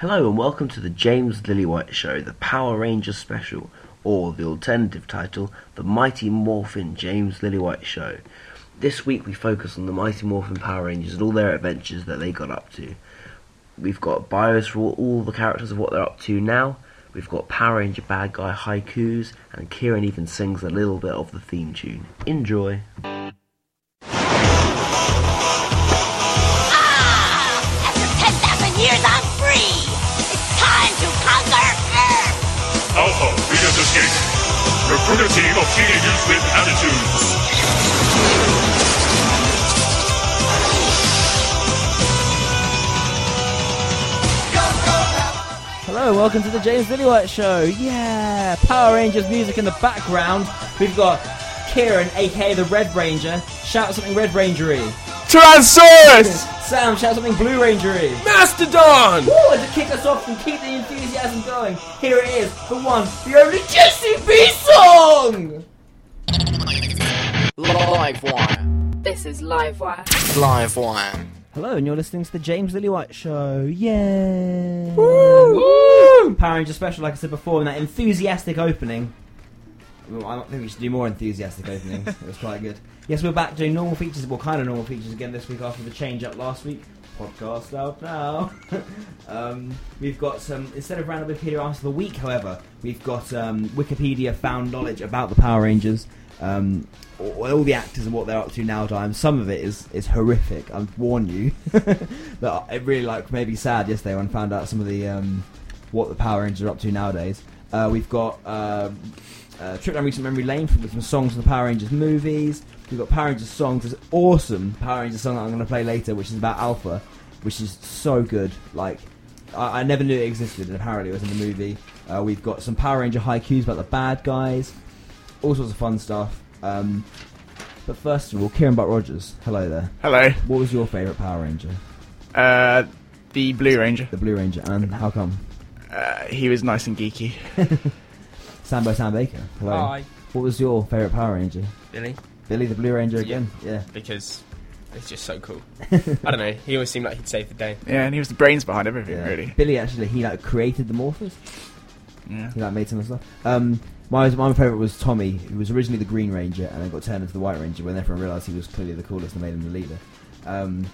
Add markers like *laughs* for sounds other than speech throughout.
Hello and welcome to the James Lillywhite Show, the Power Rangers special, or the alternative title, The Mighty Morphin James Lillywhite Show. This week we focus on the Mighty Morphin Power Rangers and all their adventures that they got up to. We've got bios for all, the characters of what they're up to now. We've got Power Ranger bad guy haikus, and Kieran even sings a little bit of the theme tune. Enjoy. Teenagers with attitudes. Hello, welcome to the James Lillywhite Show. Yeah, Power Rangers music in the background. We've got Kieran, aka the Red Ranger. Shout something Red Rangery. Tyrannosaurus! Sam, shout out something Blue Rangery. Mastodon! Woo, and to kick us off and keep the enthusiasm going, here it is, the one, the only JCB song! Live wire. This is Livewire. Live wire. Hello, and you're listening to the James Lillywhite Show. Yay! Woo! Power Ranger Special, like I said before, in that enthusiastic opening. I think we should do more enthusiastic openings. it was quite good. Yes, we're back doing normal features, well, kind of normal features again this week after the change up last week. Podcast out now. *laughs* um, we've got some, instead of random Wikipedia Answer of the Week, however, we've got um, Wikipedia found knowledge about the Power Rangers. Um, all, all the actors and what they're up to nowadays. Some of it is, is horrific. I warn you. *laughs* that it really like made me sad yesterday when I found out some of the um, what the Power Rangers are up to nowadays. Uh, we've got uh, uh, Trip Down Recent Memory Lane from with some songs from the Power Rangers movies. We've got Power Rangers songs. There's awesome Power Rangers song that I'm going to play later, which is about Alpha, which is so good. Like I, I never knew it existed, and apparently it was in the movie. Uh, we've got some Power Ranger haikus about the bad guys, all sorts of fun stuff. Um, but first of all, Kieran Butt Rogers, hello there. Hello. What was your favourite Power Ranger? Uh, the Blue Ranger. The Blue Ranger, and how come? Uh, he was nice and geeky. *laughs* Sambo Sam Baker, hello. Hi, What was your favourite Power Ranger? Billy, Billy the Blue Ranger again? Yeah. because it's just so cool. I don't know. He always seemed like he'd save the day. *laughs* Yeah, and he was the brains behind everything, yeah. really. Billy actually, he like created the Morphers. Yeah. He like made some of stuff. Um, my my favourite was Tommy, who was originally the Green Ranger and then got turned into the White Ranger when everyone realised he was clearly the coolest and made him the leader. Um,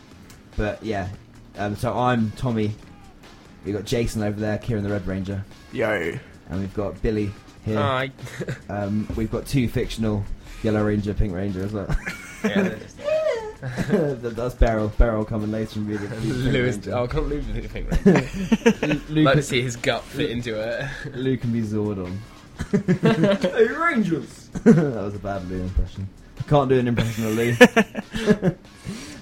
but yeah, um, so I'm Tommy. We've got Jason over there, Kieran the Red Ranger, Yo. and we've got Billy here. Hi. *laughs* Um, we've got two fictional Yellow Ranger, Pink Ranger as well. yeah, *laughs* That- That's Beryl. Beryl coming later and really. Lewis. Oh, I can't believe you think right. *laughs* Luke, like to see his gut fit into it. Luke can be Zordon. hey Rangers! that was a bad Lou impression. I can't do an impression of Lou. but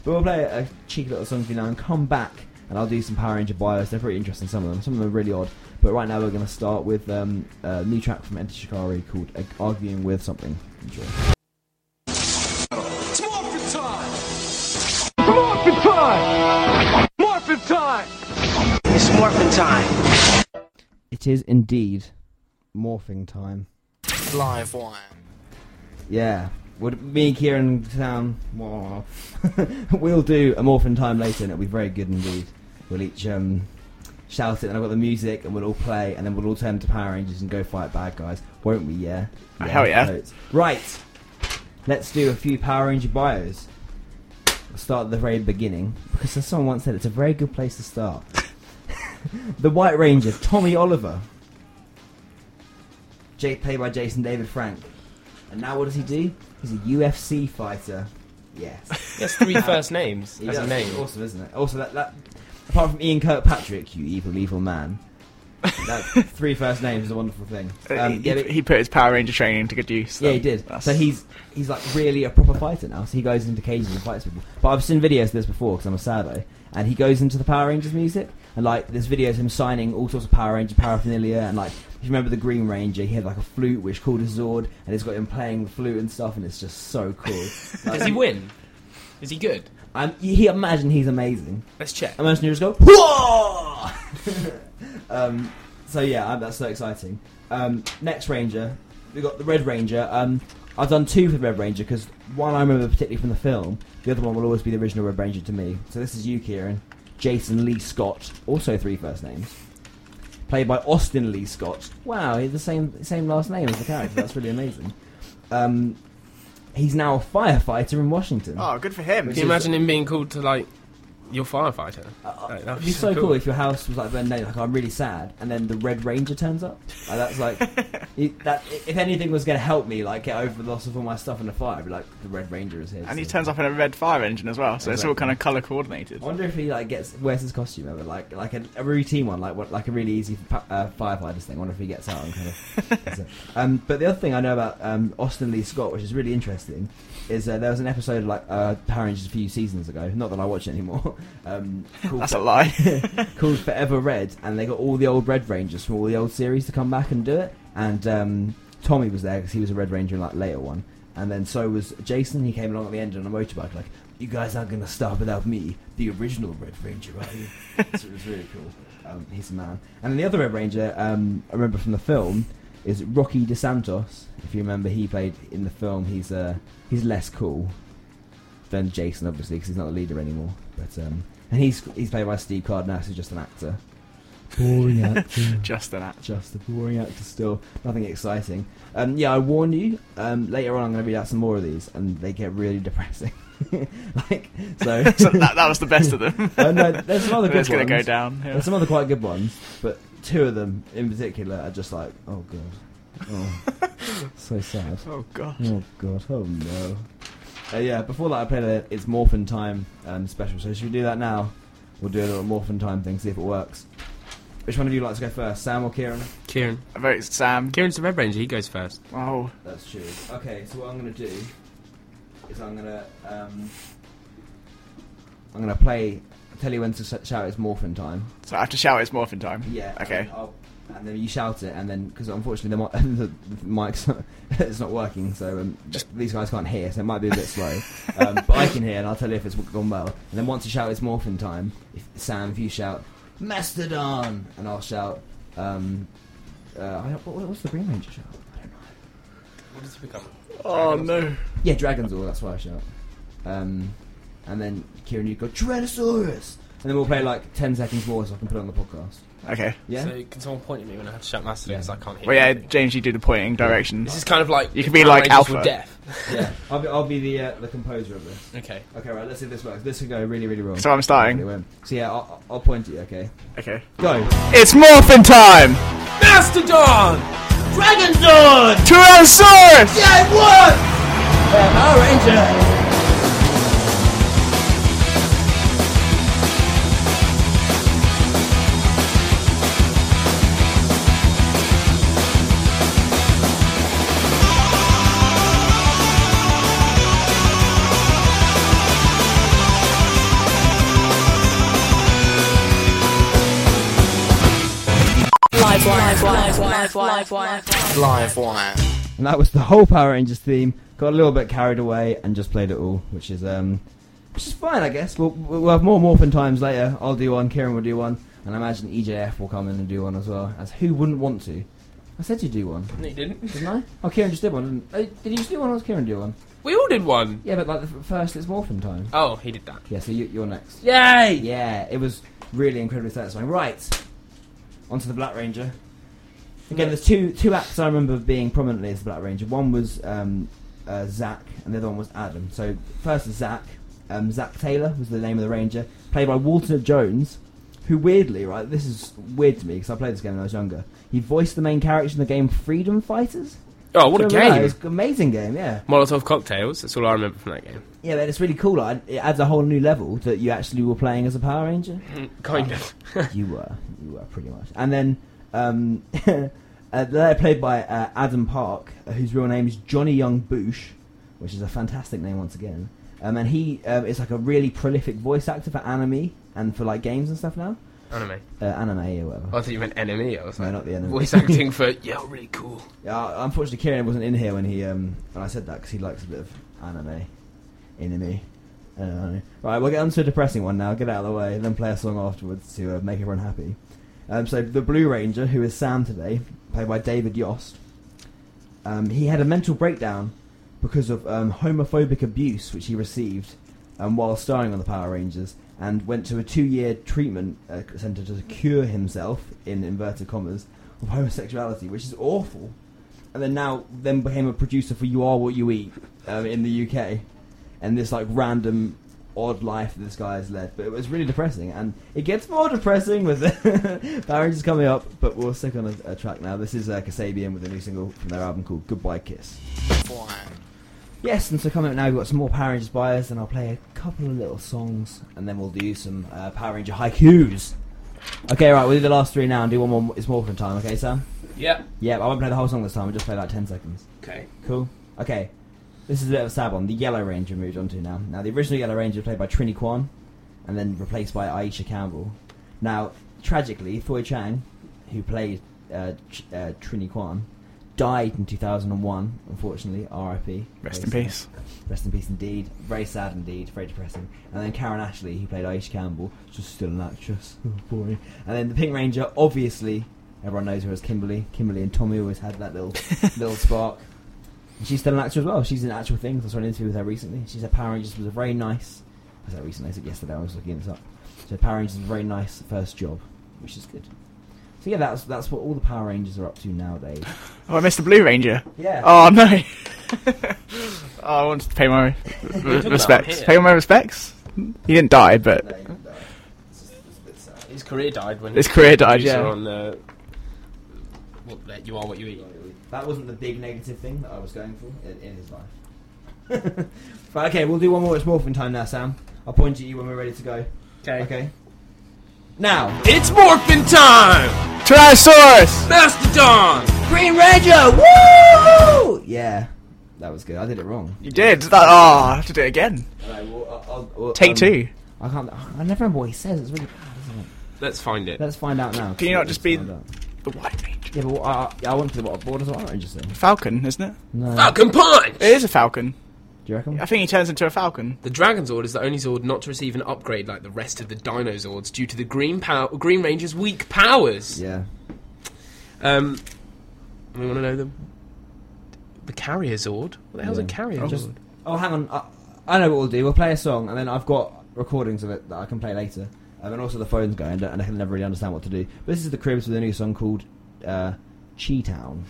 we'll play a cheeky little song for you now and come back and I'll do some Power Ranger bios. They're pretty interesting, some of them. Some of them are really odd. But right now we're going to start with um, a new track from Enter Shikari called Arguing With Something. Enjoy. It's morphin' time! Morphin' time! Morphin' time! It's morphin' time! It is indeed morphing time. Live wire. Yeah. Would me and Kieran sound *laughs* we'll do a morphin time later and it'll be very good indeed. We'll each um, shout it and I've got the music and we'll all play and then we'll all turn to Power Rangers and go fight bad guys. Won't we, yeah? Oh, hell yeah. totes. Right. Let's do a few Power Ranger bios. We'll start at the very beginning because as someone once said it's a very good place to start. *laughs* the White Ranger, Tommy Oliver. J- played by Jason David Frank. And now what does he do? He's a UFC fighter. Yes. He has three *laughs* first names He as a name. Awesome, isn't it? Also, that, that apart from Ian Kirkpatrick, you evil, evil man, that *laughs* three first names is a wonderful thing. Uh, Um, he, yeah, but- he put his Power Ranger training to good use. yeah, he did. that's- So he's he's like really a proper fighter now. So he goes into cages and fights people. But I've seen videos of this before because I'm a sado, and he goes into the Power Rangers music and like there's videos of him signing all sorts of Power Ranger paraphernalia and like if you remember the Green Ranger, he had like a flute which called a Zord, and it's got him playing the flute and stuff, and it's just so cool. *laughs* Does he win? Is he good? Um, he imagine he's amazing. Let's check. Imagine you just go, Whoa! *laughs* um, so yeah, that's so exciting. Um, next Ranger, we got the Red Ranger. Um, I've done two for the Red Ranger because one I remember particularly from the film. The other one will always be the original Red Ranger to me. So this is you, Kieran. Jason Lee Scott, also three first names. played by Austin Lee Scott. Wow, he had the same same last name as the character. That's really amazing. *laughs* Um, he's now a firefighter in Washington. Oh, good for him. Can you imagine him being called to like your firefighter? Like, that'd It'd be so cool if your house was like burned down, like I'm really sad, and then the Red Ranger turns up. Like, that's like *laughs* it, that. If anything was going to help me like get over the loss of all my stuff in the fire, I'd be like the Red Ranger is here. And he turns up in a red fire engine as well, so it's all kind of colour coordinated. I wonder if he like gets wears his costume ever, like like a, a routine one, like what like a really easy pa- uh, firefighters thing. I wonder if he gets out and kind of. *laughs* um, but the other thing I know about um, Austin Lee Scott, which is really interesting, is uh, there was an episode of like uh, Power Rangers a few seasons ago. Not that I watch it anymore. *laughs* Um, called That's a lie. *laughs* called Forever Red, and they got all the old Red Rangers from all the old series to come back and do it. And um, Tommy was there because he was a Red Ranger in like later one, and then so was Jason. He came along at the end on a motorbike, like you guys aren't gonna stop without me, the original Red Ranger, are you? *laughs* so it was really cool. Um, he's a man. And then the other Red Ranger, um, I remember from the film, is Rocky DeSantos. If you remember, he played in the film. He's uh, he's less cool than Jason, obviously, because he's not the leader anymore. But um, and he's he's played by Steve Cardenas, who's just an actor. Boring *laughs* actor. Just an actor. just a boring actor still. Nothing exciting. Um, yeah, I warn you. Um, later on, I'm going to read out some more of these, and they get really *laughs* depressing. like so. *laughs* So that, that was the best of them. Uh, no, there's some other good it's going to go down. yeah. There's some other quite good ones, but two of them in particular are just like, oh god, oh, so sad. *laughs* Oh god. Oh god, oh no. Uh, yeah, before that I played a It's Morphin Time um, special, so should we do that now? We'll do a little Morphin Time thing, see if it works. Which one of you likes to go first, Sam or Kieran? Kieran. I vote it's Sam. Kieran's the Red Ranger. He goes first. Oh, That's true. Okay, so what I'm going to do is I'm going to um, I'm going to play. Tell you when to shout it's Morphin Time. so I have to shout it's morphin time. Yeah. Okay. And, I'll, and then you shout it, and then because unfortunately the, mi- *laughs* the, the mic's not, *laughs* it's not working, so um, just these guys can't hear, so it might be a bit slow. Um, but I can hear, and I'll tell you if it's gone well. And then once you shout it's morphin time, if, Sam, if you shout Mastodon, and I'll shout. Um, uh, I don't- what, what's the Green Ranger shout? I don't know. What does he become? Oh no. Yeah, Dragon Zord. That's why I shout. Um, and then Kieran, you go Tyrannosaurus, and then we'll play like ten seconds more, so I can put it on the podcast. Okay. Yeah. So can someone point at me when I have to shout Mastodon Yeah. because I can't hear Well, yeah, anything? James, you do the pointing directions. This is kind of like You if could be like Alpha. deaf. *laughs* yeah, I'll be, I'll be the uh, the composer of this. Okay. Okay, right. Let's see if this works. This could go really, really wrong. So I'm starting. It. So yeah, I'll, I'll point at you. Okay, Okay. go. It's morphin time! Mastodon! Dragon Zord. Tyrannosaurus! Yeah, it won. Yeah, Power Ranger. Live wire. Live wire. Live wire. And that was the whole Power Rangers theme. Got a little bit carried away and just played it all, which is um, which is fine, I guess. We'll we'll have more morphin times later. I'll do one. Kieran will do one, and I imagine EJF will come in and do one as well. As who wouldn't want to? I said you'd do one, No, you didn't. didn't I? Oh, Kieran just did one. Didn't, uh, did you just do one, or did Kieran do one? We all did one. Yeah, but like the f- first, it's morphin time. Oh, he did that. Yeah, so you, you're next. Yay! Yeah, it was really incredibly satisfying. Right, onto the Black Ranger. Again, there's two two acts I remember being prominently as the Black Ranger. One was um, uh, Zach, and the other one was Adam. So first is Zach. Um, Zach Taylor was the name of the Ranger, played by Walter Jones, who weirdly, right, this is weird to me because I played this game when I was younger. He voiced the main character in the game Freedom Fighters. Oh, what a remember that? game! It was an amazing game, yeah. Molotov cocktails. That's all I remember from that game. Yeah, but it's really cool. Like, it adds a whole new level that you actually were playing as a Power Ranger. Kind of. *laughs* you were, you were pretty much. And then um, *laughs* uh, they're played by uh, Adam Park, uh, whose real name is Johnny Yong Bosch, which is a fantastic name once again. Um, and he um, is like a really prolific voice actor for anime and for like games and stuff now. Anime. Uh, anime or whatever. I thought you meant enemy. I was No, like, not the enemy. Voice acting *laughs* for yeah, really cool. Yeah, unfortunately, Kieran wasn't in here when he um, when I said that because he likes a bit of anime, enemy. Uh, right, we'll get on to a depressing one now. Get out of the way, and then play a song afterwards to uh, make everyone happy. Um, so the Blue Ranger, who is Sam today, played by David Yost, um, he had a mental breakdown because of um, homophobic abuse which he received um, while starring on the Power Rangers, and went to a two-year treatment uh, centre to cure himself in inverted commas of homosexuality, which is awful. And then now, then became a producer for "You Are What You Eat" um, in the UK, and this like random odd life this guy has led. But it was really depressing, and it gets more depressing with the Power Rangers coming up. But we'll stick on a, a track now. This is uh, Kasabian with a new single from their album called "Goodbye Kiss." Yes, and so coming up now, we've got some more Power Rangers bios, and I'll play a couple of little songs, and then we'll do some uh, Power Ranger haikus. Okay, right, we'll do the last three now and do one more. It's more Morphin time, okay, Sam? Yeah. Yeah, I won't play the whole song this time. I'll just play like ten seconds. Okay. Cool. Okay, this is a bit of a stab on the Yellow Ranger moved on to now. Now, the original Yellow Ranger was played by Trini Kwan, and then replaced by Aisha Campbell. Now, tragically, Thuy Trang, who played uh, Ch- uh, Trini Kwan, died in 2001. Unfortunately, R.I.P. Rest in sad. peace. Rest in peace indeed. Very sad indeed. Very depressing. And then Karan Ashley, who played Aisha Campbell, just still an actress. *laughs* Oh, boring. And then the Pink Ranger, obviously, everyone knows her as Kimberly. Kimberly and Tommy always had that little *laughs* little spark. And she's still an actor as well. She's in actual things. I saw an interview with her recently. She said Power Rangers was a very nice. I said recently. I said yesterday. I was looking this up. So said Power Rangers was a very nice first job, which is good. So yeah, that's that's what all the Power Rangers are up to nowadays. *laughs* Oh, I missed the Blue Ranger. Yeah. Oh no. *laughs* oh, I wanted to pay my *laughs* respects. Pay my respects. He didn't die, but No, you don't die. It's just- it's a bit sad. His career died when His career died, yeah. On the, what, you are what you eat. That wasn't the big negative thing that I was going for in, in his life. *laughs* but okay, we'll do one more. It's morphin time now, Sam. I'll point at you when we're ready to go. Okay. Okay. Now, It's morphin' time! Tyrannosaurus. Mastodon! Green Ranger. Woo! Yeah, that was good. I did it wrong. You did. That, oh, I have to do it again. Alright, well, I'll- I'll- Take um, two. I can't. I never remember what he says. It's really bad, isn't it? Let's find it. Let's find out now. Can you not just be- out. The White Ranger. Yeah, but what- I, I, I want to. What, what does White Ranger say? Falcon, isn't it? No. Falcon Punch! It is a Falcon. Do you reckon? I think he turns into a Falcon. The Dragon Zord is the only Zord not to receive an upgrade like the rest of the Dino Zords due to the Green power, Green Ranger's weak powers. Yeah. Um, we want to know the the Carrier Zord. What the hell's a Yeah. Carrier Just- Zord? Oh, hang on. I, I know what we'll do. We'll play a song, and then I've got recordings of it that I can play later. Um, and also the phone's going, and I can never really understand what to do. But this is the Cribs with a new song called uh, Chi-Town.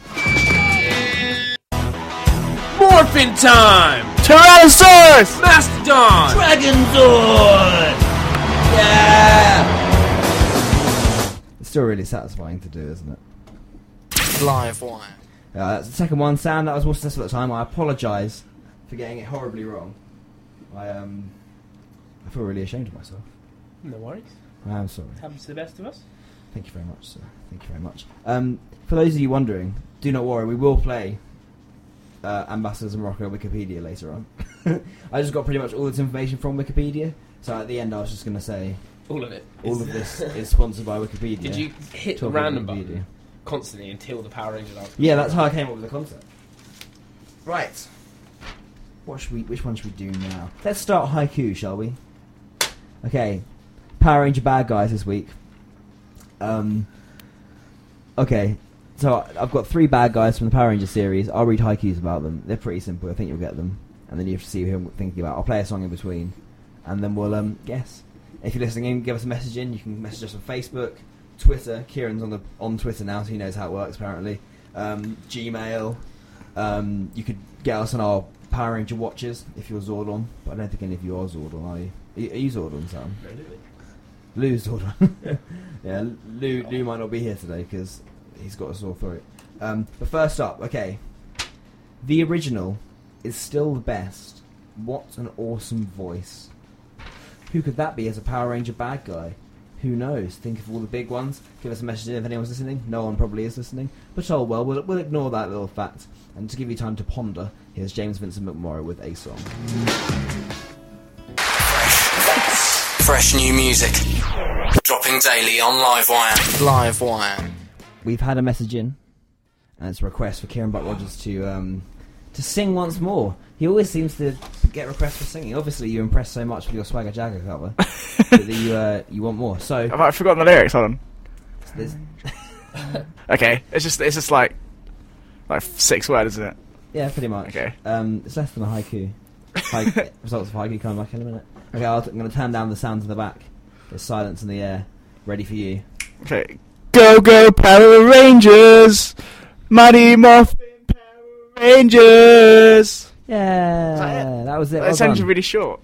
Morphin time! Tyrannosaurus. Mastodon! Dragon Zord! Yeah! It's still really satisfying to do, isn't it? Live wire. Uh, that's the second one. Sam, that was more successful at the time. I apologise for getting it horribly wrong. I um, I feel really ashamed of myself. No worries. I am sorry. It Happens to the best of us. Thank you very much, sir. Thank you very much. Um, for those of you wondering, do not worry. We will play uh, Ambassadors of Morocco on Wikipedia later on. *laughs* I just got pretty much all this information from Wikipedia. So at the end, I was just going to say All of it. all of this *laughs* is sponsored by Wikipedia. Did you hit the random Wikipedia. button constantly until the Power Rangers are? Yeah, that's how I came up with the concept. Right. What should we? Which one should we do now? Let's start haiku, shall we? Okay. Power Ranger bad guys this week. Um. Okay. So I've got three bad guys from the Power Ranger series. I'll read haikus about them. They're pretty simple. I think you'll get them. And then you have to see who I'm thinking about. I'll play a song in between, and then we'll um guess. If you're listening in, give us a message in. You can message us on Facebook, Twitter. Kieran's on the on Twitter now, so he knows how it works. Apparently, um, Gmail. Um, you could get us on our Power Ranger watches if you're Zordon, but I don't think any of you are Zordon, are you? Are you, Zordon, Sam? Lou's Zordon. *laughs* yeah, Lou, Lou might not be here today because he's got a sore throat. Um, but first up, okay, the original is still the best. What an awesome voice! Who could that be as a Power Ranger bad guy? Who knows? Think of all the big ones. Give us a message in if anyone's listening. No one probably is listening. But oh well, we'll, we'll ignore that little fact. And to give you time to ponder, here's James Vincent McMorrow with a song. Fresh new music. Dropping daily on Livewire. Livewire. We've had a message in, and it's a request for Kieran Buck Rogers to um, to sing once more. He always seems to get requests for singing. Obviously, you impress so much with your Swagger Jagger cover *laughs* that you uh, you want more. So I've, I forgotten the lyrics? Hold on. there's, *laughs* Okay, it's just it's just like like six words, isn't it? yeah, pretty much. Okay. Um, it's less than a haiku. Hai- *laughs* results of haiku coming back in a minute. Okay, I'll I'm going to turn down the sounds in the back. There's silence in the air. Ready for you. Okay. Go go Power Rangers, Mighty Morphin Power Rangers. Yeah, that that was it. That well sounds done. really short.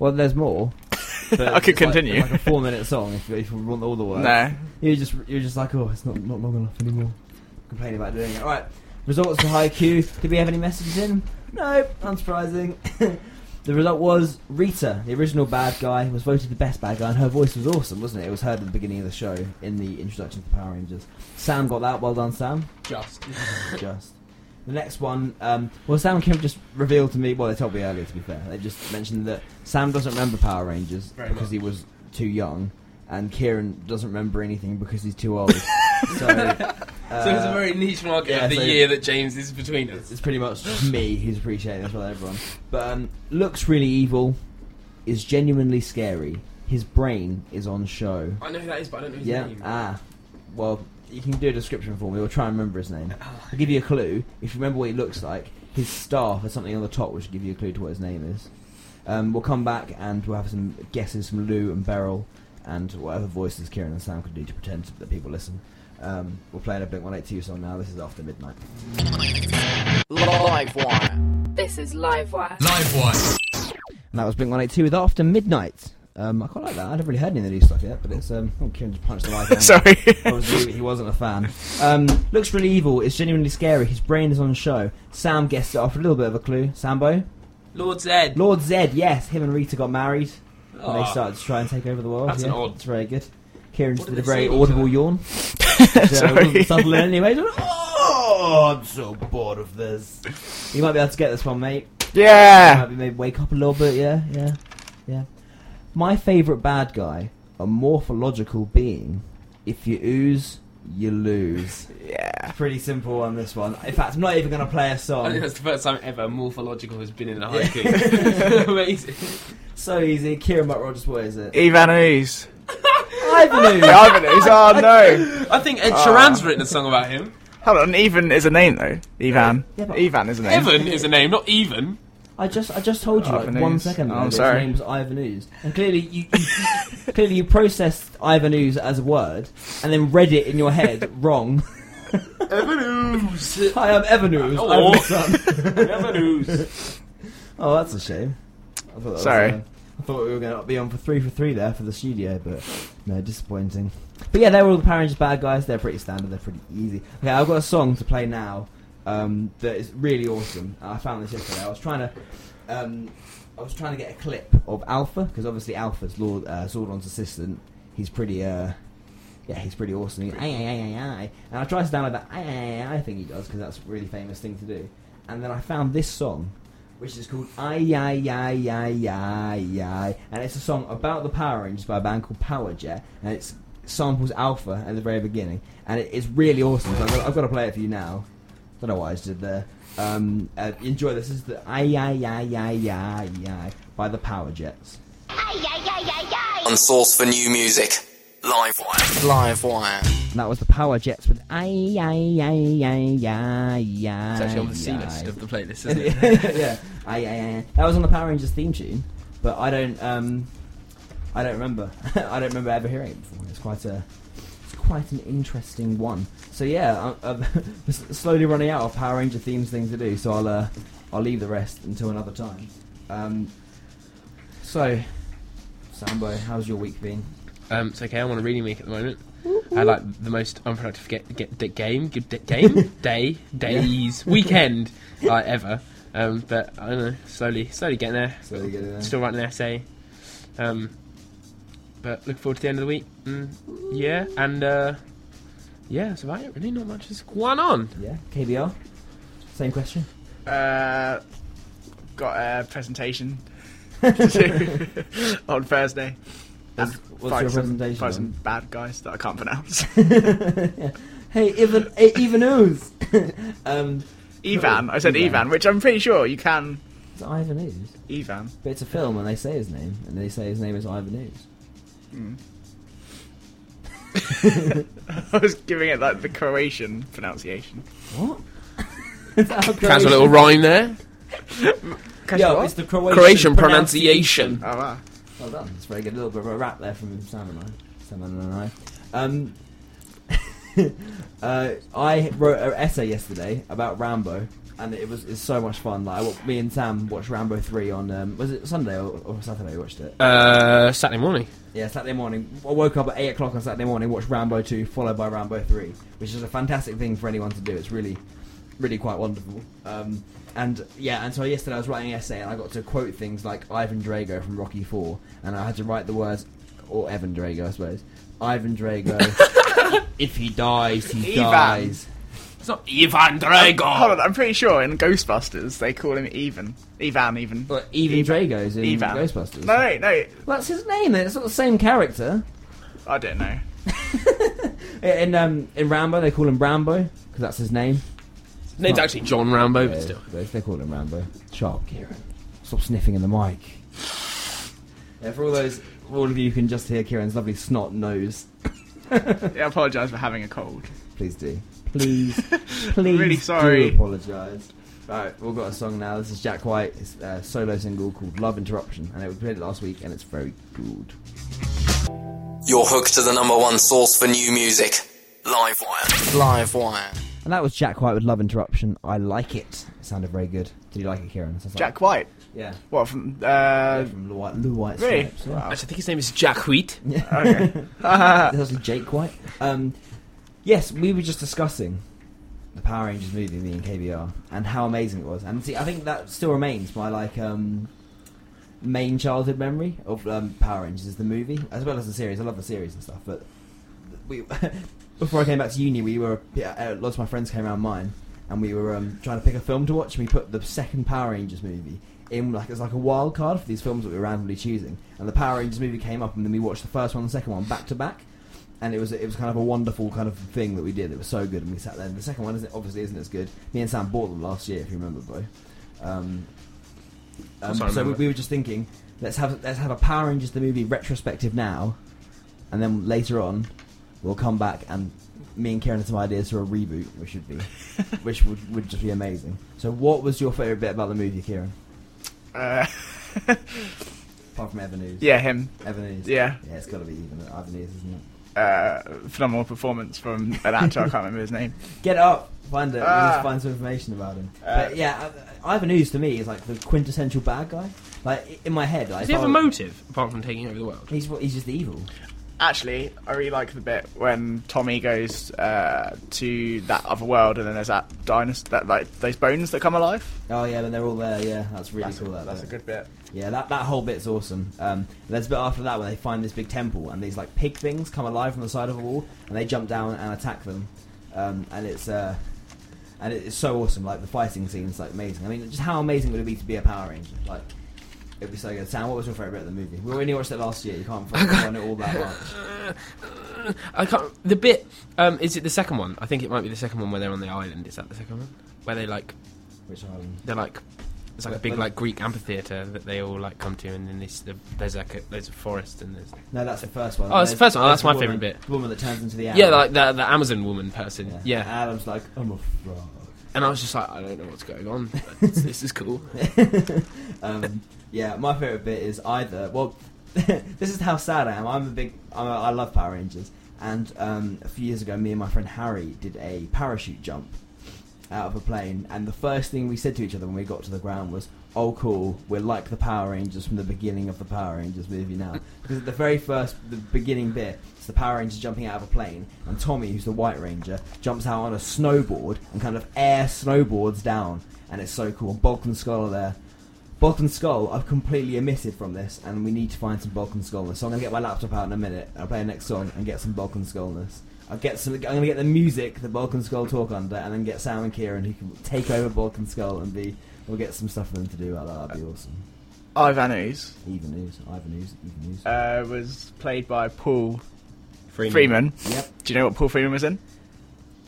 Well, there's more. *laughs* but I could it's like- continue. Like, a four-minute song if you, if you want all the words. No. You're just you're just like, oh, it's not not long enough anymore. Complaining about doing it. All right. Results for Haiku. Did we have any messages in? No, unsurprising. *laughs* the result was Rita, the original bad guy, was voted the best bad guy, and her voice was awesome, wasn't it? It was heard at the beginning of the show in the introduction to Power Rangers. Sam got that. Well done, Sam. Just. *laughs* Just. The next one, um, well, Sam Kim just revealed to me. Well, they told me earlier. To be fair, they just mentioned that Sam doesn't remember Power Rangers Very because much. he was too young, and Kieran doesn't remember anything because he's too old. *laughs* so, uh, *laughs* so it's a very niche market yeah, of the so- year that James is between us. it's pretty much just me who's appreciating this with everyone. But um, looks really evil, is genuinely scary. His brain is on show. I know who that is, but I don't know his Yeah. name. Ah. Well, you can do a description for me. We'll try and remember his name. I'll give you a clue. If you remember what he looks like, his staff has something on the top which will give you a clue to what his name is. Um, we'll come back and we'll have some guesses from Lou and Beryl and whatever voices Kieran and Sam could do to pretend that people listen. Um, we're playing a Blink 182 song now. This is After Midnight. Live wire. This is Livewire. And that was Blink 182 with After Midnight. Um, I quite like that. I haven't really heard any of the new stuff yet, but it's. Um, oh, Kieran just punched the mic. down. *laughs* Sorry. Obviously, he wasn't a fan. Um, looks really evil. It's genuinely scary. His brain is on show. Sam guessed it off a little bit of a clue. Sambo? Lord Zedd. Lord Zedd, yes. Him and Rita got married when they started to try and take over the world. That's yeah, an odd- It's very good. Kieran did a very audible yawn. *laughs* Which, uh, Sorry. wasn't in any way. Oh, I'm so bored of this. You might be able to get this one, mate. Yeah. Maybe, maybe wake up a little bit, yeah, yeah, yeah. My favourite bad guy, a morphological being. If you ooze, you lose. *laughs* Yeah. Pretty simple on this one. In fact, I'm not even going to play a I think song. that's the first time ever morphological has been in a *laughs* haiku. Amazing. So easy. Kieran Butt Rogers, what is it? Ivan Ooze. Ivan Ooze. Ivan Oh no. I think Ed Sheeran's written a song about him. Hold on. Even is a name though. Ivan. Yeah, but- Ivan is a name. Evan is a name, not even. I just, I just told you like Ivan one Ooze. second Oh, ago. I'm that sorry. His name's Ivan Ooze, and clearly you, you clearly you processed Ivan Ooze as a word, and then read it in your head *laughs* wrong. Evan Ooze. Hi, I'm Evan Ooze. Oh. I'm the son. Evan Ooze. Oh, that's a shame. I thought that was, Sorry. uh, I thought we were going to be on for three for three there for the studio, but no, disappointing. But yeah, they were all the Power Rangers bad guys. They're pretty standard. They're pretty easy. Okay, I've got a song to play now um, that is really awesome. I found this yesterday. I was trying to, um, I was trying to get a clip of Alpha because obviously Alpha's Lord uh, Zordon's assistant. He's pretty. Uh, yeah, he's pretty awesome. And I tried to download that aye, aye thing he does because that's a really famous thing to do. And then I found this song, which is called Aye, aye, aye, aye, aye, aye. And it's a song about the Power Rangers by a band called Power Jet. And it samples Alpha at the very beginning. And it, it's really awesome. So I've got, I've got to play it for you now. don't know what I just did there. Um, uh, enjoy this. This is the Aye, aye, aye, aye, aye, aye by the Power Jets. On source for new music. Live wire. Live wire. And that was the Power Jets with aye aye aye aye aye aye. It's actually on the C list of the playlist, *laughs* isn't it? yeah, aye, aye, aye. That was on the Power Rangers theme tune, but I don't, um, I don't remember. *laughs* I don't remember ever hearing it before. It's quite a, it's quite an interesting one. So yeah, I'm, I'm *laughs* slowly running out of Power Ranger themes things to do. So I'll, uh, I'll leave the rest until another time. Um, so, Sambo, how's your week been? Um, it's okay. I'm on a reading week at the moment. I like the most unproductive get, get, get game, good d- game, *laughs* day, days, *laughs* weekend like ever. Um, but I don't know, slowly, slowly getting there. Slowly getting there. Still writing an essay. Um, but look forward to the end of the week. Mm, yeah, and uh, yeah, that's about it. Really, not much is going on. Yeah, KBR. Same question. Uh, got a presentation to *laughs* do on Thursday. What's- And what's fight your some- presentation Fight some bad guys that I can't pronounce. *laughs* *laughs* Hey, even hey, even Ooze. *laughs* um, Ivan. I said Ivan. Ivan, which I'm pretty sure you can. it's Ivan Ooze. Ivan. But it's a film, and they say his name, and they say his name is Ivan Ooze. I was giving it like the Croatian pronunciation. What? that Has a little rhyme there. Yeah, it's the Croatian, Croatian pronunciation. Oh wow. Well done. It's very good. A little bit of a rap there from Sam and I. Sam and I. Um, *laughs* uh, I wrote an essay yesterday about Rambo, and it was it's so much fun. Like I, me and Sam watched Rambo three on um, was it Sunday or, or Saturday? We watched it. Uh, Saturday morning. Yeah, Saturday morning. I woke up at eight o'clock on Saturday morning, watched Rambo two, followed by Rambo three, which is a fantastic thing for anyone to do. It's really, really quite wonderful. Um, and yeah, and so yesterday I was writing an essay, and I got to quote things like Ivan Drago from Rocky Four, and I had to write the words, or Evan Drago, I suppose. Ivan Drago. *laughs* if he dies, he Ivan. dies. It's not Ivan Drago. Hold on, I'm pretty sure in Ghostbusters they call him Even. Ivan, even. But Ivan Drago's in Ivan. Ghostbusters. No, no, no. Well, that's his name. It's not the same character. I don't know. *laughs* In um, in Rambo, they call him Rambo because that's his name. Name's not- actually John Rambo, Yeah, but still. They, they call him Rambo. Sharp, Kieran. Stop sniffing in the mic. Yeah, for all those, all of you who can just hear Kieran's lovely snot nose, Yeah, I apologise for having a cold. please do. Please, *laughs* *laughs* please really sorry. do apologise. Right, we've got a song now. This is Jack White. It's a uh, solo single called Love Interruption, and it was played it last week, and it's very good. You're hooked to the number one source for new music. Livewire. Livewire. And that was Jack White with Love Interruption. I like it. It sounded very good. Did you like it, Kieran? Sounds like- Jack White. Yeah. What from? Uh, Yeah, from Lou White, Lou White really? Stripes. Yeah. Wow. Actually, I think his name is Jack Wheat. *laughs* okay. *laughs* *laughs* There's also Jake White. Um, yes, we were just discussing the Power Rangers movie, me and KBR, and how amazing it was. And see, I think that still remains my like um, main childhood memory of um, Power Rangers is the movie, as well as the series. I love the series and stuff, but we before I came back to uni, we were uh, lots of my friends came around mine, and we were um, trying to pick a film to watch. And we put the second Power Rangers movie in like as like a wild card for these films that we were randomly choosing, and the Power Rangers movie came up, and then we watched the first one and the second one back to back. And it was it was kind of a wonderful kind of thing that we did. It was so good, and we sat there. And the second one isn't obviously isn't as good. Me and Sam bought them last year, if you remember, bro. Um, um, so we, we were just thinking, let's have let's have a Power Rangers the movie retrospective now, and then later on, we'll come back and me and Kieran have some ideas for a reboot, which would be, *laughs* which would, would just be amazing. So, what was your favourite bit about the movie, Kieran? Uh, *laughs* Apart from Evan yeah, him. Evan Yeah. Yeah, it's got to be even Ivan Ooze, isn't it? Uh, phenomenal performance from an actor. I can't remember his name. *laughs* Get up, find it. Ah. Let's find some information about him. Uh, but yeah, I- Ivan Ooze to me is like the quintessential bad guy. Like in my head, like Does he if have I a were- motive apart from taking over the world? He's he's just evil. Actually, I really like the bit when Tommy goes uh, to that other world, and then there's that dinosaur, that like those bones that come alive. Oh yeah, but they're all there. Yeah, that's really That's, cool. a, that that's a good bit. Yeah, that, that whole bit's awesome. Um, there's a bit after that where they find this big temple and these like pig things come alive from the side of a wall and they jump down and attack them. Um, and it's uh, and it's so awesome. Like the fighting scene's like amazing. I mean, just how amazing would it be to be a Power Ranger? Like it'd be so good. Sam, what was your favorite bit of the movie? We only watched it last year. You can't find it all that much. I can't. The bit. Um, is it the second one? I think it might be the second one where they're on the island. Is that the second one? Where they like Which island? they're like. It's like a big like Greek amphitheater that they all like come to, and then this, the, there's like a, there's a forest and there's no, that's the first one. Oh, it's the first one. Oh, that's my woman- favourite bit. The woman that turns into the Amazon. yeah, like the the Amazon woman person. Yeah, Adam's like, I'm a frog. and I was just like, I don't know what's going on. This is cool. *laughs* um, yeah, my favorite bit is either. Well, *laughs* this is how sad I am. I'm a big. I'm a, I love Power Rangers, and um, a few years ago, me and my friend Harry did a parachute jump out of a plane, and the first thing we said to each other when we got to the ground was, "Oh, cool, we're like the Power Rangers from the beginning of the Power Rangers movie now." *laughs* because at the very first, the beginning bit, it's the Power Rangers jumping out of a plane, and Tommy, who's the White Ranger, jumps out on a snowboard and kind of air snowboards down, and it's so cool. And Skull are there. Bulk and Skull I've completely omitted from this, and we need to find some Balkan and Skullness. So I'm gonna get my laptop out in a minute. I'll play the next song and get some Bulk and Skullness. I'll get some. I'm gonna get the music that Bulk and Skull talk under, and then get Sam and Kieran who can take over Bulk and Skull and be. We'll get some stuff for them to do about that. That'd be awesome. Ivan Ooze Even news, Ivan news, even news. uh, was played by Paul Freeman. Freeman. Yep. Do you know what Paul Freeman was in?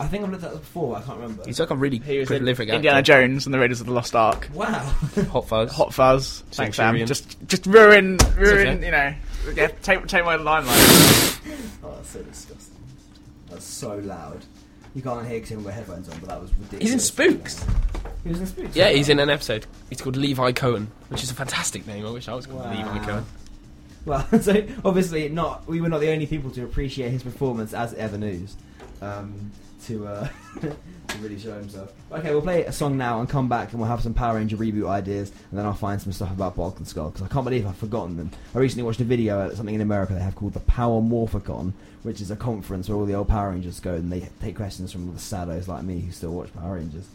I think I've looked at this before. I can't remember. He's like a really He was in prolific Indiana actor. Jones and the Raiders of the Lost Ark. wow. *laughs* Hot Fuzz. Hot Fuzz. Thanks, Sam. Centurion. Just, just ruin, ruin. okay. You know, yeah, take, take my limelight. *laughs* Oh, that's so disgusting. That's so loud. You can't hear because you haven't got headphones on, but that was ridiculous. He's in Spooks. He was in Spooks. Yeah, he's in an episode. He's called Levi Cohen, which is a fantastic name. I wish I was called Wow. Levi Cohen. Well, *laughs* so obviously not. We were not the only people to appreciate his performance as Ever News. Um, to uh, *laughs* to really show himself. Okay, we'll play a song now and come back, and we'll have some Power Ranger reboot ideas, and then I'll find some stuff about Bulk and Skull because I can't believe I've forgotten them. I recently watched a video at something in America they have called the Power Morphicon, which is a conference where all the old Power Rangers go and they take questions from all the saddos like me who still watch Power Rangers.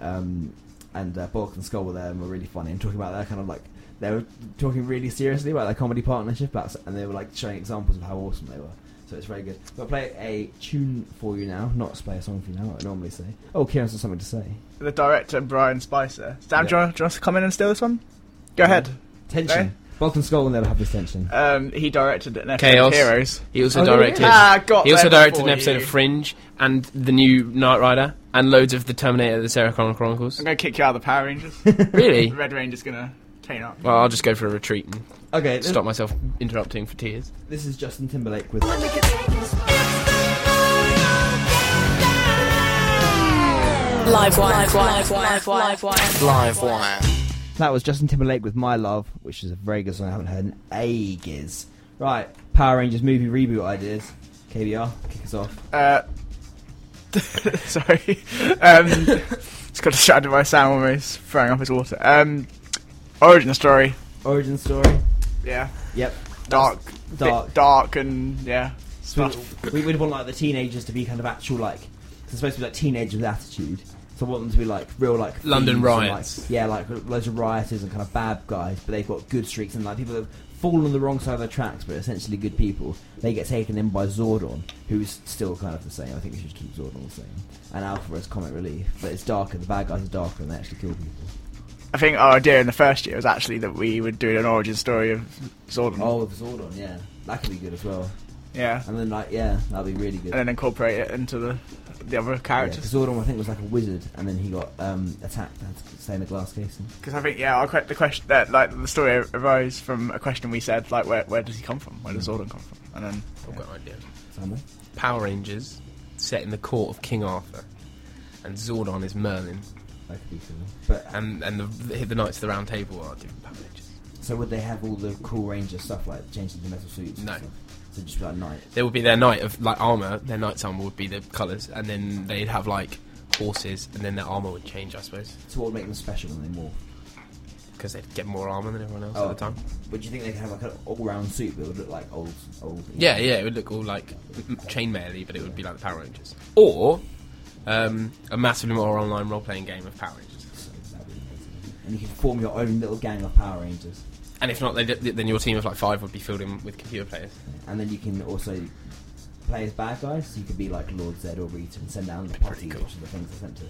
Um, and uh, and Skull were there and were really funny and talking about their kind of like they were talking really seriously about their comedy partnership, and they were like showing examples of how awesome they were. So it's very good. But I'll play a tune for you now, not play a song for you now. I normally say. Oh, Kieran's got something to say. The director Bryan Spicer. Sam, do, you want, do you want us to come in and steal this one? Go ahead. Tension. Bulk and Skull will never have this tension. Um, he directed an episode Chaos. of Heroes. He also Oh, yeah, directed. yeah. Ah, got he also directed an episode you. of Fringe and the new Knight Rider and loads of the Terminator, the Sarah Connor Chronicles. I'm going to kick you out of the Power Rangers. *laughs* Really? the Red Ranger's going to up. Well, I'll just go for a retreat and Okay, this, stop myself interrupting for tears. this is Justin Timberlake with. Live wire. Live wire. Live wire. Live wire. Live wire. That was Justin Timberlake with My Love, which is a very good song I haven't heard in ages. Right, Power Rangers movie reboot ideas. KBR, kick us off. Uh, *laughs* sorry. *laughs* Um, it's got a distracted by Sam almost throwing up his water. Um, origin story. Origin story. Yeah. Yep. Dark. Dark. Dark and, yeah. So Stuff. we would want like the teenagers to be kind of actual like they're supposed to be like teenagers with attitude. So I want them to be like real like London thieves and, like- riots. yeah, like loads of rioters and kind of bad guys, but they've got good streaks and like people that have fallen on the wrong side of the tracks, but essentially good people. They get taken in by Zordon, who's still kind of the same. I think we should keep Zordon the same. And Alpha as comic relief, but it's darker. The bad guys are darker and they actually kill people. I think our idea in the first year was actually that we would do an origin story of Zordon. Oh, with Zordon, yeah, that could be good as well. Yeah. And then like yeah, that'd be really good. And then incorporate it into the the other Yeah, Zordon, I think, was like a wizard, and then he got um, attacked and had to stay in a glass casing. Because I think, yeah, our que- the question that like the story arose from a question we said, like, where where does he come from? Where does Zordon come from? And then I've got an idea. Samuel? Power Rangers set in the court of King Arthur, and Zordon is Merlin, Could be cool. But and and the the, Knights of the Round Table are different Power Rangers. so would they have all the cool Ranger stuff like changing the metal suits? No. So just be like night. There would be their knight of like armor. Their knight's armor would be the colours, and then they'd have like horses, and then their armor would change, I suppose, So what would make them special when they morph? because they'd get more armor than everyone else Oh. at the time. But do you think they could have like an all-round suit that would look like old, old? Yeah, yeah, it would look all like chainmail-y, but it would be like the Power Rangers, or um, a massively more online role-playing game of Power Rangers. So that'd be amazing. And you can form your own little gang of Power Rangers, And if not, they, then your team of like five would be filled in with computer players. and then you can also play as bad guys. So you could be like Lord Zedd or Rita and send down the party, cool. which are the things they're sent to,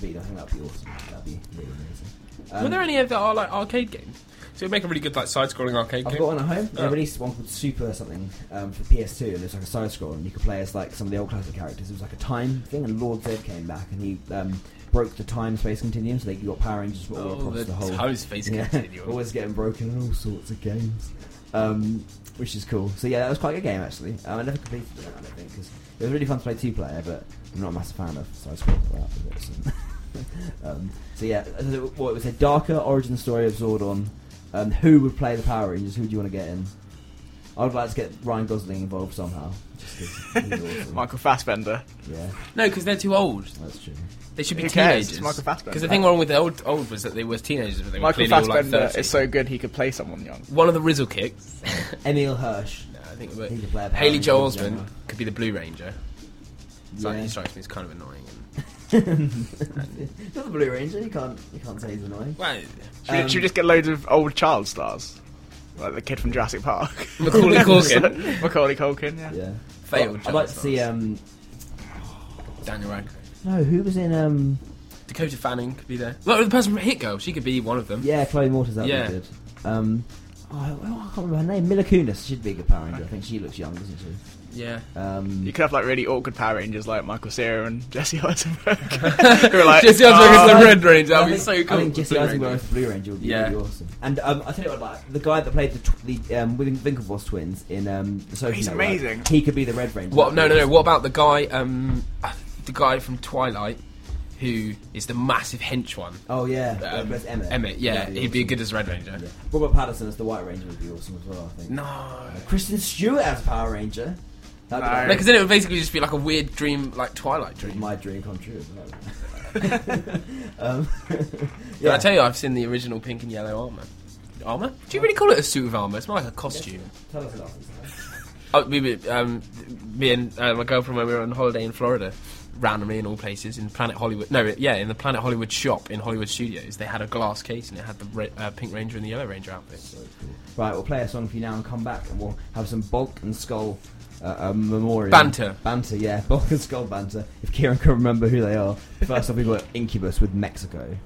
beat. I think that'd be awesome. That'd be really amazing. Were Um, there any of are like arcade games? So it'd make a really good like side-scrolling arcade I've game. got one at home. They Oh. released one called Super something um, for PS2, and it's like a side scroll, and you could play as like some of the old classic characters. It was like a time thing, and Lord Zedd came back, and he um, broke the time space continuum, so they got Power Rangers all Oh, across the the, whole time space yeah, continuum. *laughs* always getting broken in all sorts of games, um, which is cool. So yeah, that was quite a good game actually. Um, I never completed it, I don't think, because it was really fun to play two player, but I'm not a massive fan of side scrolls like that. with it, so. *laughs* um, so yeah, so what it was a darker origin story of Zordon. Um, who would play the Power Rangers? Who do you want to get in? I would like to get Ryan Gosling involved somehow. Just 'cause he's *laughs* awesome. Michael Fassbender. Yeah, No, because they're too old. that's true. They should be Who cares? teenagers. It's Michael Fassbender. Because the thing wrong with the old old was that they were teenagers, but they were Michael clearly all like Fassbender 30. is so good he could play someone young. One of the Rizzle kicks. *laughs* Emile Hirsch. no, I think it He could play a Power Haley Ranger Joel in general. Osment could be the Blue Ranger. So Yeah. he strikes me as kind of annoying. Not the Blue Ranger. You can't. You can't say he's annoying. And, well, Should, we- Um, should we just get loads of old child stars? Like the kid from Jurassic Park. *laughs* Macaulay Culkin. *laughs* Macaulay Culkin, yeah. Yeah. Failed I'd like to see. Um, Daniel Radcliffe. no, who was in? Um, Dakota Fanning could be there. Well, the person from Hit Girl, she could be one of them. yeah, Chloe Moretz. That'd Yeah. be good. Um, oh, well, I can't remember her name. Mila Kunis. She'd be a good Power Ranger. I think she looks young, doesn't she? Yeah. Um, You could have like really awkward Power Rangers like Michael Cera and *laughs* Jesse Eisenberg. *laughs* Who are like, Jesse Eisenberg is "Oh, the Red Ranger. That'd be so cool. I think Jesse Blue Eisenberg Ranger. as the Blue Ranger would be Yeah. really awesome. And um, I tell you what, like the guy that played the tw- the um, Win- Winklevoss twins in um, the Social He's Network, amazing. He could be the Red Ranger. What? No, no, no. What about the guy? Um, the guy from Twilight, who is the massive hench one. Oh yeah, Um, that's Emmett. Emmett, yeah, That'd be he'd be awesome. good as Red Ranger. Yeah. Robert Pattinson as the White Ranger would be awesome as well. I think. No, Uh, Kristen Stewart as Power Ranger. That'd No. like because then it would basically just be like a weird dream, like Twilight dream. my dream come true as well. *laughs* um, Did *laughs* yeah. I tell you I've seen the original pink and yellow armor? Armor? Do you really call it a suit of armor? It's more like a costume. Tell us about this. *laughs* Oh, we, we, um, me and uh, my girlfriend when we were on holiday in Florida, randomly in all places in Planet Hollywood. No, yeah, in the Planet Hollywood shop in Hollywood Studios, they had a glass case and it had the re- uh, Pink Ranger and the Yellow Ranger outfits. Right, we'll play a song for you now and come back, and we'll have some Bulk and Skull uh, uh, memorial Banter. Banter, yeah, Bulk and Skull banter. If Kieran can remember who they are. First off, we've got Incubus with Mexico.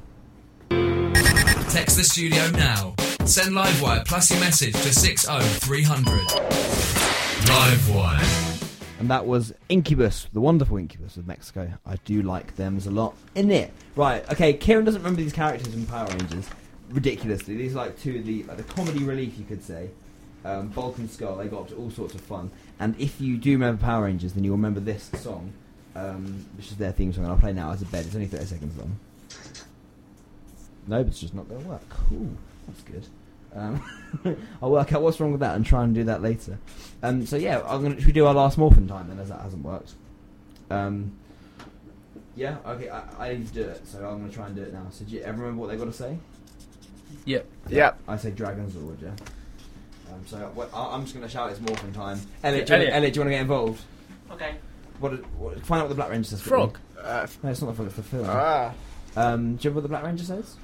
Text the studio now. Send Livewire plus your message to 60300. Livewire. And that was Incubus, the wonderful Incubus of Mexico. I do like them a lot in it. Right, okay, Kieran doesn't remember these characters in Power Rangers. Ridiculously. These are like two of the like the comedy relief you could say. Um, Bulk and Skull, they got up to all sorts of fun. And if you do remember Power Rangers, then you'll remember this song, um, which is their theme song, and I'll play now as a bed. It's only 30 seconds long. No, but it's just not going to work. Cool, that's good. Um, *laughs* I'll work out what's wrong with that and try and do that later. Um, so yeah, I'm gonna should we do our last morphin time then, as that hasn't worked. Um, yeah, okay, I, I need to do it, so I'm gonna try and do it now. So do you ever remember what they got to say? Yep. Yep. I say Dragonzord, yeah. Um, so what, I, I'm just gonna shout it's morphin time. Elliot, Yeah, do you, Elliot. wanna, Elliot, do you want to get involved? Okay. What, what? Find out what the Black Ranger says. Frog. Uh, No, it's not the frog. It's the film. ah. Um, do you remember what the Black Ranger says?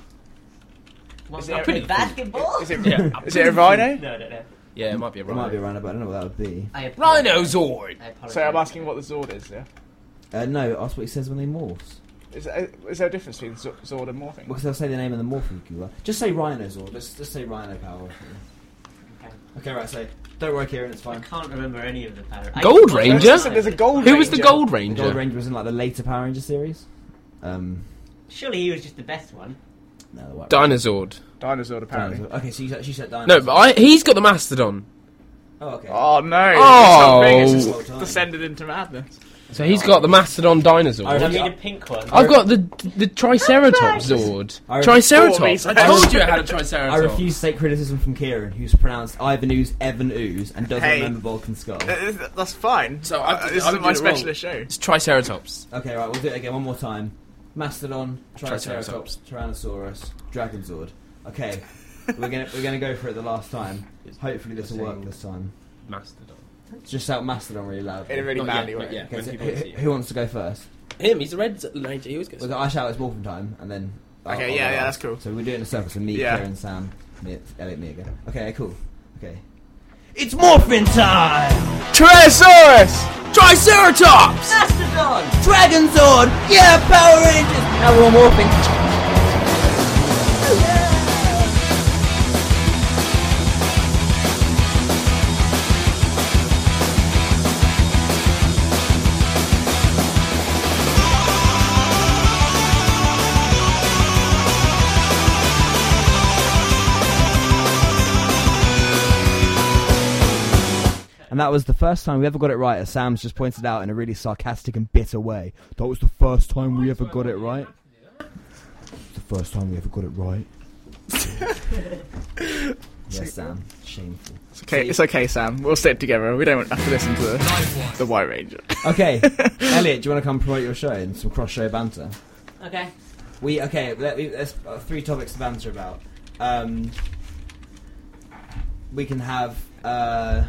What's Is it that? a- Basketball? Is it, Yeah. is it a rhino? No, no, no. Yeah, it might be a It might be a rhino. rhino, but I don't know what that would be. I apologize. Rhinozord! I. So I'm asking what the Zord is, yeah? Uh, no, ask what he says when he morphs. Is, there- is there a difference between Zord and Morphing? Because they'll say the name of the morphing cooler. Just say Rhinozord. Let's just say Rhino Power. Okay. Okay, right. So don't worry, Kieran. It's fine. I can't remember any of the power. Rangers. Gold Ranger? There's, there's a Gold Ranger. Who was the Ranger. Gold The Ranger? Gold Ranger was in like the later Power Ranger series. Um, Surely he was just the best one. no, the White Dinosaur. Dinosaur, apparently. Dinosaur. Okay, so you, said- she said No, but I, he's got the Mastodon. Oh, okay. Oh no! Oh. It's, not big, it's just descended into madness. So he's got the Mastodon dinosaur. I need a pink one. I've got the the Triceratops Zord. I- Triceratops. I told you I had a I Triceratops. I refuse to take criticism from Kieran, who's pronounced Ivan Ooze, Evan Ooze, and doesn't Hey. remember Bulk and Skull. Uh, That's fine. So I've- Uh, this I've isn't my did it wrong. specialist show. It's Triceratops. Okay, right, we'll do it again one more time. Mastodon, Triceratops. Triceratops, Tyrannosaurus, Dragonzord. Okay, we're gonna we're gonna go for it the last time. *laughs* Hopefully this will work this time. Mastodon. Just shout Mastodon really loud. In a really Not manly yet, way. not yet. Okay, so people who, see it. who wants to go first? Him, he's a red ranger. He always gets. Well, I shout it's morphin time, and then. I'll- Okay, I'll yeah, go yeah, last. that's cool. So we're doing in a circle. So me, Yeah. Kieran, Sam, me, Elliot, me again. Okay, cool. Okay. It's morphin time! Tyrannosaurus! Triceratops. Mastodon! Dragonzord! Yeah, Power Rangers! Now we're all morphing. And that was the first time we ever got it right, as Sam's just pointed out in a really sarcastic and bitter way. That was the first time we ever got it right. It's the first time we ever got it right. *laughs* yes, Sam. Shameful. It's okay, it's okay, Sam. We'll stick together. We don't have to listen to the, the White Ranger. *laughs* Okay, *laughs* Elliot, do you want to come promote your show and some cross-show banter? Okay. We okay. Let me, there's uh, three topics to banter about. Um, we can have uh,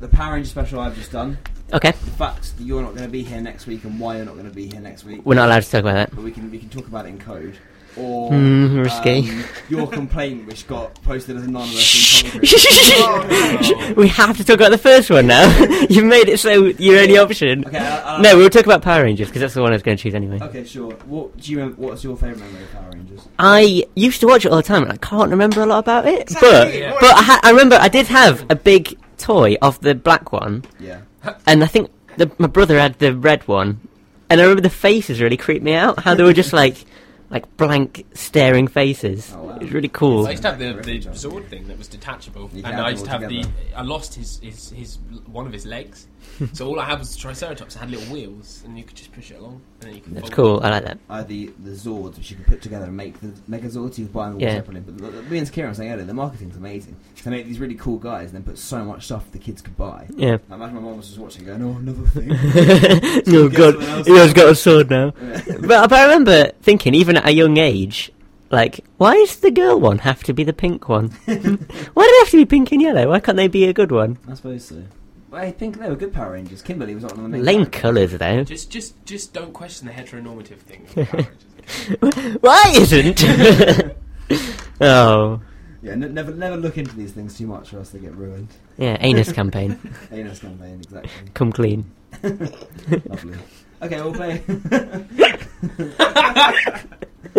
the Power Ranger special I've just done. Okay. The fact that you're not going to be here next week and why you're not going to be here next week. We're not allowed to talk about that. but we can we can talk about it in code. Or Hmm, risky. um, your complaint, which got posted as anonymous in *laughs* Congress. we have to talk about the first one now. *laughs* You've made it so your only option. Okay, I, I, No, we'll talk about Power Rangers because that's the one I was going to choose anyway. Okay, sure. What do you? Remember, what's your favourite memory of Power Rangers? I used to watch it all the time, and I can't remember a lot about it. Exactly, But yeah. but I, ha- I remember I did have a big toy of the black one, Yeah. and I think the, my brother had the red one, and I remember the faces really creeped me out. How they were just like like blank staring faces. Oh, wow. It was really cool. I used to have the, Very the good. Zord thing that was detachable, and I used to have the. I lost his, his his one of his legs, *laughs* so all I had was the Triceratops. It had little wheels, and you could just push it along, and then you could. That's fold cool. I like that. Uh, the the Zords, which you can put together and make the Megazords. You can buy them all Yeah. separately. But the- the- me and Kieran were saying earlier, the marketing's amazing. They make these really cool guys and then put so much stuff the kids could buy. Yeah. I imagine my mum was just watching, going, "Oh, another *laughs* thing." oh Get god, someone else. he has got a sword now. Yeah. *laughs* but, but I remember thinking, even at a young age, like, why does the girl one have to be the pink one? why do they have to be pink and yellow? Why can't they be a good one? I suppose so. Well, I think they were good Power Rangers. Kimberly was not one of the main. Lame colours though. Just, just, just don't question the heteronormative thing. *laughs* of Power Rangers. Why isn't? *laughs* oh, Yeah, n- never never look into these things too much, or else they get ruined. yeah, anus campaign. *laughs* Anus campaign, exactly. Come clean. Lovely. Okay, we'll play. we'll,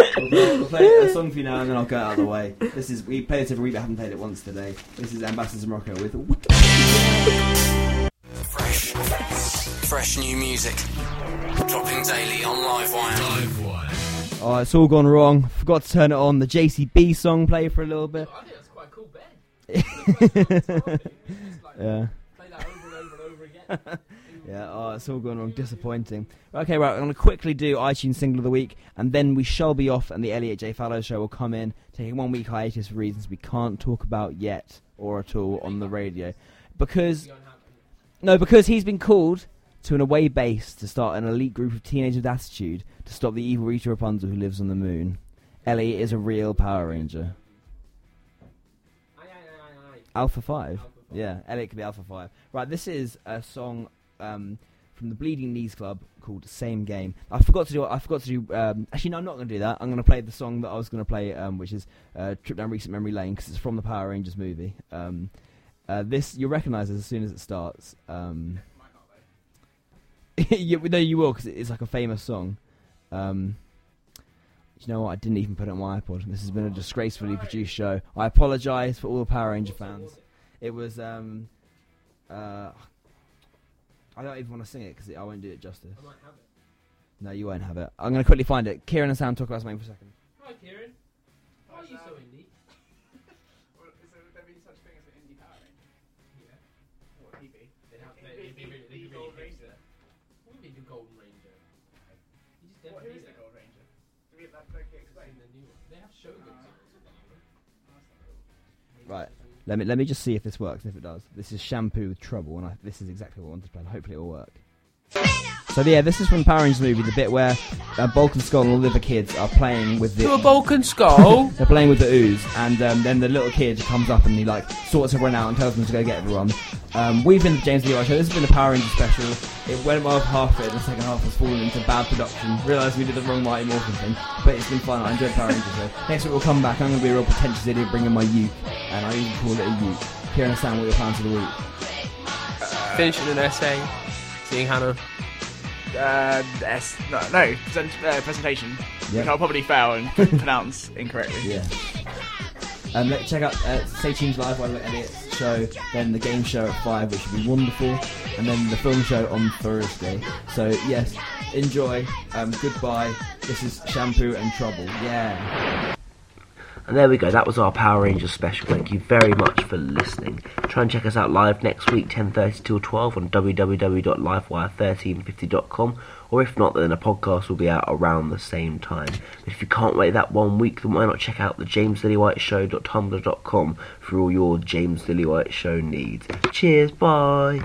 play, we'll play a song for you now, and then I'll go out of the way. This is we play this every week. but I haven't played it once today. This is Ambassadors of Morocco with. Fresh. Fresh new music. Dropping daily on Livewire. Livewire. Oh, it's all gone wrong. Forgot to turn it on. The JCB song play for a little bit. I think that's quite a cool bed. Yeah. Play that over and over and over again. Yeah, oh, it's all going wrong. Disappointing. Okay, right, I'm going to quickly do iTunes Single of the Week, and then we shall be off, and the Elliot J. Fallows Show will come in, taking one week hiatus for reasons we can't talk about yet or at all on the radio. Because, no, because he's been called to an away base to start an elite group of teenagers with attitude to stop the evil Rita Repulsa who lives on the moon. Ellie is a real Power Ranger. Alpha 5. Yeah, Elliot could be Alpha 5. Right, this is a song um, from the Bleeding Knees Club called Same Game. I forgot to do I forgot to do um, actually no I'm not going to do that. I'm going to play the song that I was going to play um, which is uh, Trip Down Recent Memory Lane because it's from the Power Rangers movie. Um, uh, this you'll recognise as soon as it starts. Um, *laughs* you, no, you will because it's like a famous song. Um, you know what? I didn't even put it on my iPod. This has been a disgracefully produced show. I apologise for all the Power Ranger fans. It was. Um, uh, I don't even want to sing it because I won't do it justice. No, you won't have it. I'm going to quickly find it. Kieran and Sam talk about something for a second. Hi, Kieran. Why are you so indie? *laughs* Well, is there, there be such thing as an indie Power Ranger? Yeah. What would he be? They'd have, Indie- they'd be really, they'd be indie Ranger. hipster. What would be the Golden Ranger? You just What, who is the Golden Ranger? Do we that don't get explained? In the new one. They have Shoguns in. Right. Let me let me just see if this works. If it does, this is shampoo with trouble, and I, this is exactly what I wanted to play. Hopefully, it will work. So yeah, this is from Power Rangers movie, the bit where uh, Bulk and Skull and all the other kids are playing with the To a Bulk and Skull. *laughs* They're playing with the ooze, and um, then the little kid comes up and he like sorts everyone out and tells them to go get everyone. Um, we've been the James Leroy show. This has been the Power Rangers special. It went well half of it. The second half has fallen into bad production. Realised we did the wrong Mighty Morphin thing, but it's been fun. I enjoyed Power Rangers. So next week we'll come back. I'm going to be a real pretentious idiot, bringing my uke, and I even call it a uke. Kieran and Sam, what are your plans for the week? Finishing an essay. Seeing Hannah. Uh, S, no, no present, uh, presentation, Yeah. which I'll probably fail and *laughs* pronounce incorrectly. Yeah. Um, let, check out uh, Stay Tuned Live while Elliot's show, then the game show at 5, which will be wonderful, and then the film show on Thursday. So, yes, enjoy. Um, goodbye. This is Shampoo and Trouble. Yeah. And there we go, that was our Power Rangers special. Thank you very much for listening. Try and check us out live next week, 10.30 till 12 on www.livewire1350.com or if not, then a podcast will be out around the same time. If you can't wait that one week, then why not check out the jameslillywhiteshow.tumblr.com for all your James Lillywhite Show needs. Cheers, bye!